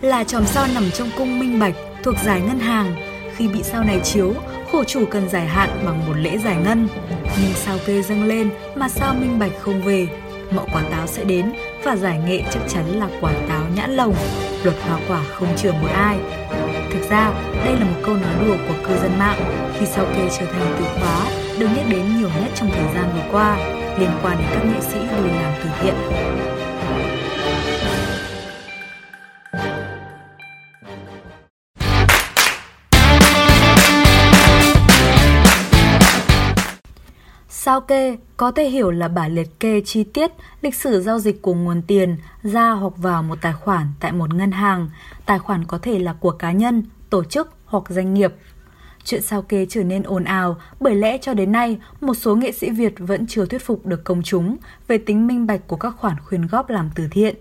là chòm sao nằm trong cung minh bạch thuộc giải ngân hàng. Khi bị sao này chiếu, khổ chủ cần giải hạn bằng một lễ giải ngân. Nhưng sao kê dâng lên mà sao minh bạch không về, mọi quả táo sẽ đến và giải nghệ chắc chắn là quả táo nhãn lồng. Luật hoa quả không chừa một ai. Thực ra, đây là một câu nói đùa của cư dân mạng khi sao kê trở thành từ khóa được nhắc đến nhiều nhất trong thời gian vừa qua liên quan đến các nghệ sĩ đi làm từ thiện. Sao kê có thể hiểu là bản liệt kê chi tiết lịch sử giao dịch của nguồn tiền ra hoặc vào một tài khoản tại một ngân hàng. Tài khoản có thể là của cá nhân, tổ chức hoặc doanh nghiệp. Chuyện sao kê trở nên ồn ào bởi lẽ cho đến nay một số nghệ sĩ Việt vẫn chưa thuyết phục được công chúng về tính minh bạch của các khoản khuyên góp làm từ thiện.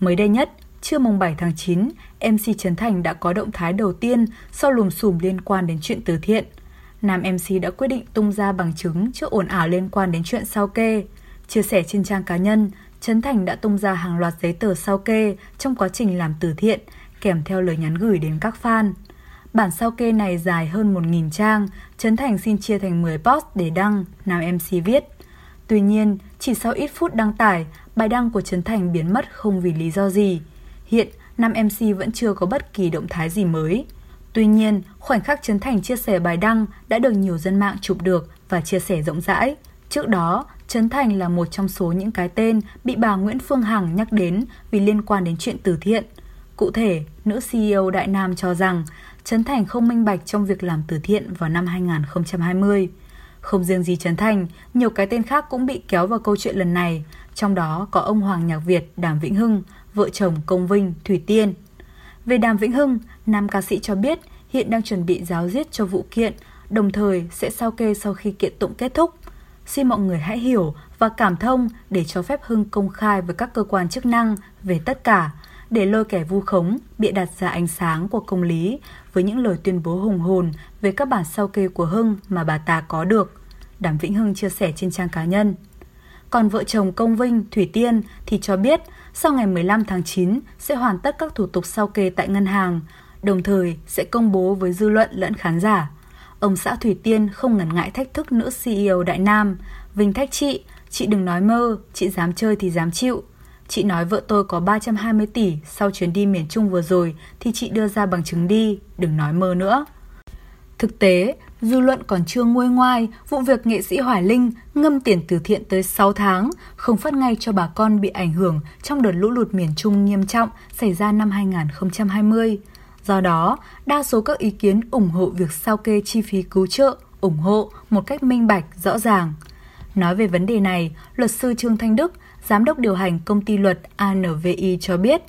Mới đây nhất, trưa mùng 7 tháng 9, MC Trấn Thành đã có động thái đầu tiên sau lùm xùm liên quan đến chuyện từ thiện – nam MC đã quyết định tung ra bằng chứng trước ồn ào liên quan đến chuyện sao kê. Chia sẻ trên trang cá nhân, Trấn Thành đã tung ra hàng loạt giấy tờ sao kê trong quá trình làm từ thiện, kèm theo lời nhắn gửi đến các fan. Bản sao kê này dài hơn 1.000 trang, Trấn Thành xin chia thành 10 post để đăng, nam MC viết. Tuy nhiên, chỉ sau ít phút đăng tải, bài đăng của Trấn Thành biến mất không vì lý do gì. Hiện, nam MC vẫn chưa có bất kỳ động thái gì mới. Tuy nhiên, khoảnh khắc Trấn Thành chia sẻ bài đăng đã được nhiều dân mạng chụp được và chia sẻ rộng rãi. Trước đó, Trấn Thành là một trong số những cái tên bị bà Nguyễn Phương Hằng nhắc đến vì liên quan đến chuyện từ thiện. Cụ thể, nữ CEO Đại Nam cho rằng Trấn Thành không minh bạch trong việc làm từ thiện vào năm 2020. Không riêng gì Trấn Thành, nhiều cái tên khác cũng bị kéo vào câu chuyện lần này, trong đó có ông Hoàng Nhạc Việt, Đàm Vĩnh Hưng, vợ chồng Công Vinh, Thủy Tiên. Về Đàm Vĩnh Hưng, nam ca sĩ cho biết hiện đang chuẩn bị giáo diết cho vụ kiện, đồng thời sẽ sao kê sau khi kiện tụng kết thúc. Xin mọi người hãy hiểu và cảm thông để cho phép Hưng công khai với các cơ quan chức năng về tất cả, để lôi kẻ vu khống, bịa đặt ra ánh sáng của công lý với những lời tuyên bố hùng hồn về các bản sao kê của Hưng mà bà ta có được. Đàm Vĩnh Hưng chia sẻ trên trang cá nhân. Còn vợ chồng Công Vinh, Thủy Tiên thì cho biết sau ngày 15 tháng 9 sẽ hoàn tất các thủ tục sao kê tại ngân hàng, đồng thời sẽ công bố với dư luận lẫn khán giả. Ông xã Thủy Tiên không ngần ngại thách thức nữ CEO Đại Nam, Vinh thách chị, chị đừng nói mơ, chị dám chơi thì dám chịu. Chị nói vợ tôi có 320 tỷ sau chuyến đi miền Trung vừa rồi thì chị đưa ra bằng chứng đi, đừng nói mơ nữa. Thực tế, dư luận còn chưa nguôi ngoai vụ việc nghệ sĩ Hoài Linh ngâm tiền từ thiện tới 6 tháng, không phát ngay cho bà con bị ảnh hưởng trong đợt lũ lụt miền Trung nghiêm trọng xảy ra năm 2020. Do đó, đa số các ý kiến ủng hộ việc sao kê chi phí cứu trợ, ủng hộ một cách minh bạch, rõ ràng. Nói về vấn đề này, luật sư Trương Thanh Đức, giám đốc điều hành công ty luật ANVI cho biết,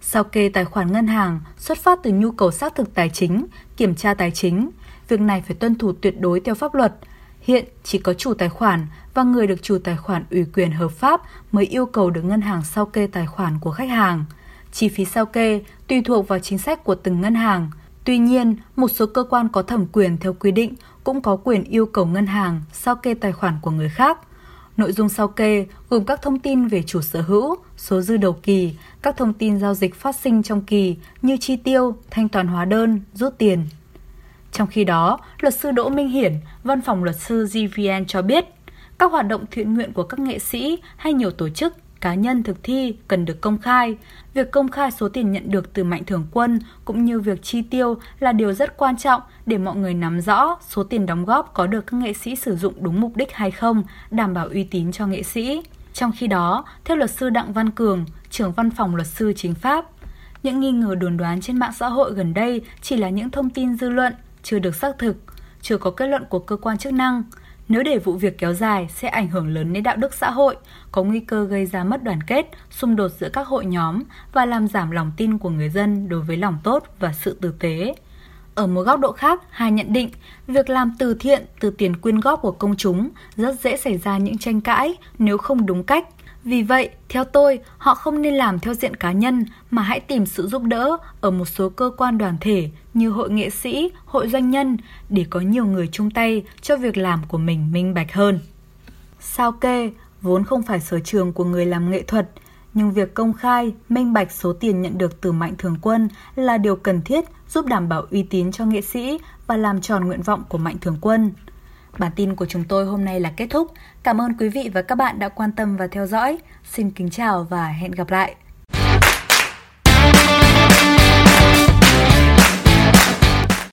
sao kê tài khoản ngân hàng xuất phát từ nhu cầu xác thực tài chính, kiểm tra tài chính, Việc này phải tuân thủ tuyệt đối theo pháp luật. Hiện chỉ có chủ tài khoản và người được chủ tài khoản ủy quyền hợp pháp mới yêu cầu được ngân hàng sao kê tài khoản của khách hàng. Chi phí sao kê tùy thuộc vào chính sách của từng ngân hàng. Tuy nhiên, một số cơ quan có thẩm quyền theo quy định cũng có quyền yêu cầu ngân hàng sao kê tài khoản của người khác. Nội dung sao kê gồm các thông tin về chủ sở hữu, số dư đầu kỳ, các thông tin giao dịch phát sinh trong kỳ như chi tiêu, thanh toán hóa đơn, rút tiền, trong khi đó, luật sư Đỗ Minh Hiển, văn phòng luật sư GVN cho biết, các hoạt động thiện nguyện của các nghệ sĩ hay nhiều tổ chức, cá nhân thực thi cần được công khai. Việc công khai số tiền nhận được từ mạnh thường quân cũng như việc chi tiêu là điều rất quan trọng để mọi người nắm rõ số tiền đóng góp có được các nghệ sĩ sử dụng đúng mục đích hay không, đảm bảo uy tín cho nghệ sĩ. Trong khi đó, theo luật sư Đặng Văn Cường, trưởng văn phòng luật sư chính pháp, những nghi ngờ đồn đoán trên mạng xã hội gần đây chỉ là những thông tin dư luận, chưa được xác thực, chưa có kết luận của cơ quan chức năng. Nếu để vụ việc kéo dài sẽ ảnh hưởng lớn đến đạo đức xã hội, có nguy cơ gây ra mất đoàn kết, xung đột giữa các hội nhóm và làm giảm lòng tin của người dân đối với lòng tốt và sự tử tế. Ở một góc độ khác, hai nhận định, việc làm từ thiện từ tiền quyên góp của công chúng rất dễ xảy ra những tranh cãi nếu không đúng cách vì vậy, theo tôi, họ không nên làm theo diện cá nhân mà hãy tìm sự giúp đỡ ở một số cơ quan đoàn thể như hội nghệ sĩ, hội doanh nhân để có nhiều người chung tay cho việc làm của mình minh bạch hơn. Sao kê vốn không phải sở trường của người làm nghệ thuật, nhưng việc công khai, minh bạch số tiền nhận được từ Mạnh Thường Quân là điều cần thiết giúp đảm bảo uy tín cho nghệ sĩ và làm tròn nguyện vọng của Mạnh Thường Quân. Bản tin của chúng tôi hôm nay là kết thúc. Cảm ơn quý vị và các bạn đã quan tâm và theo dõi. Xin kính chào và hẹn gặp lại.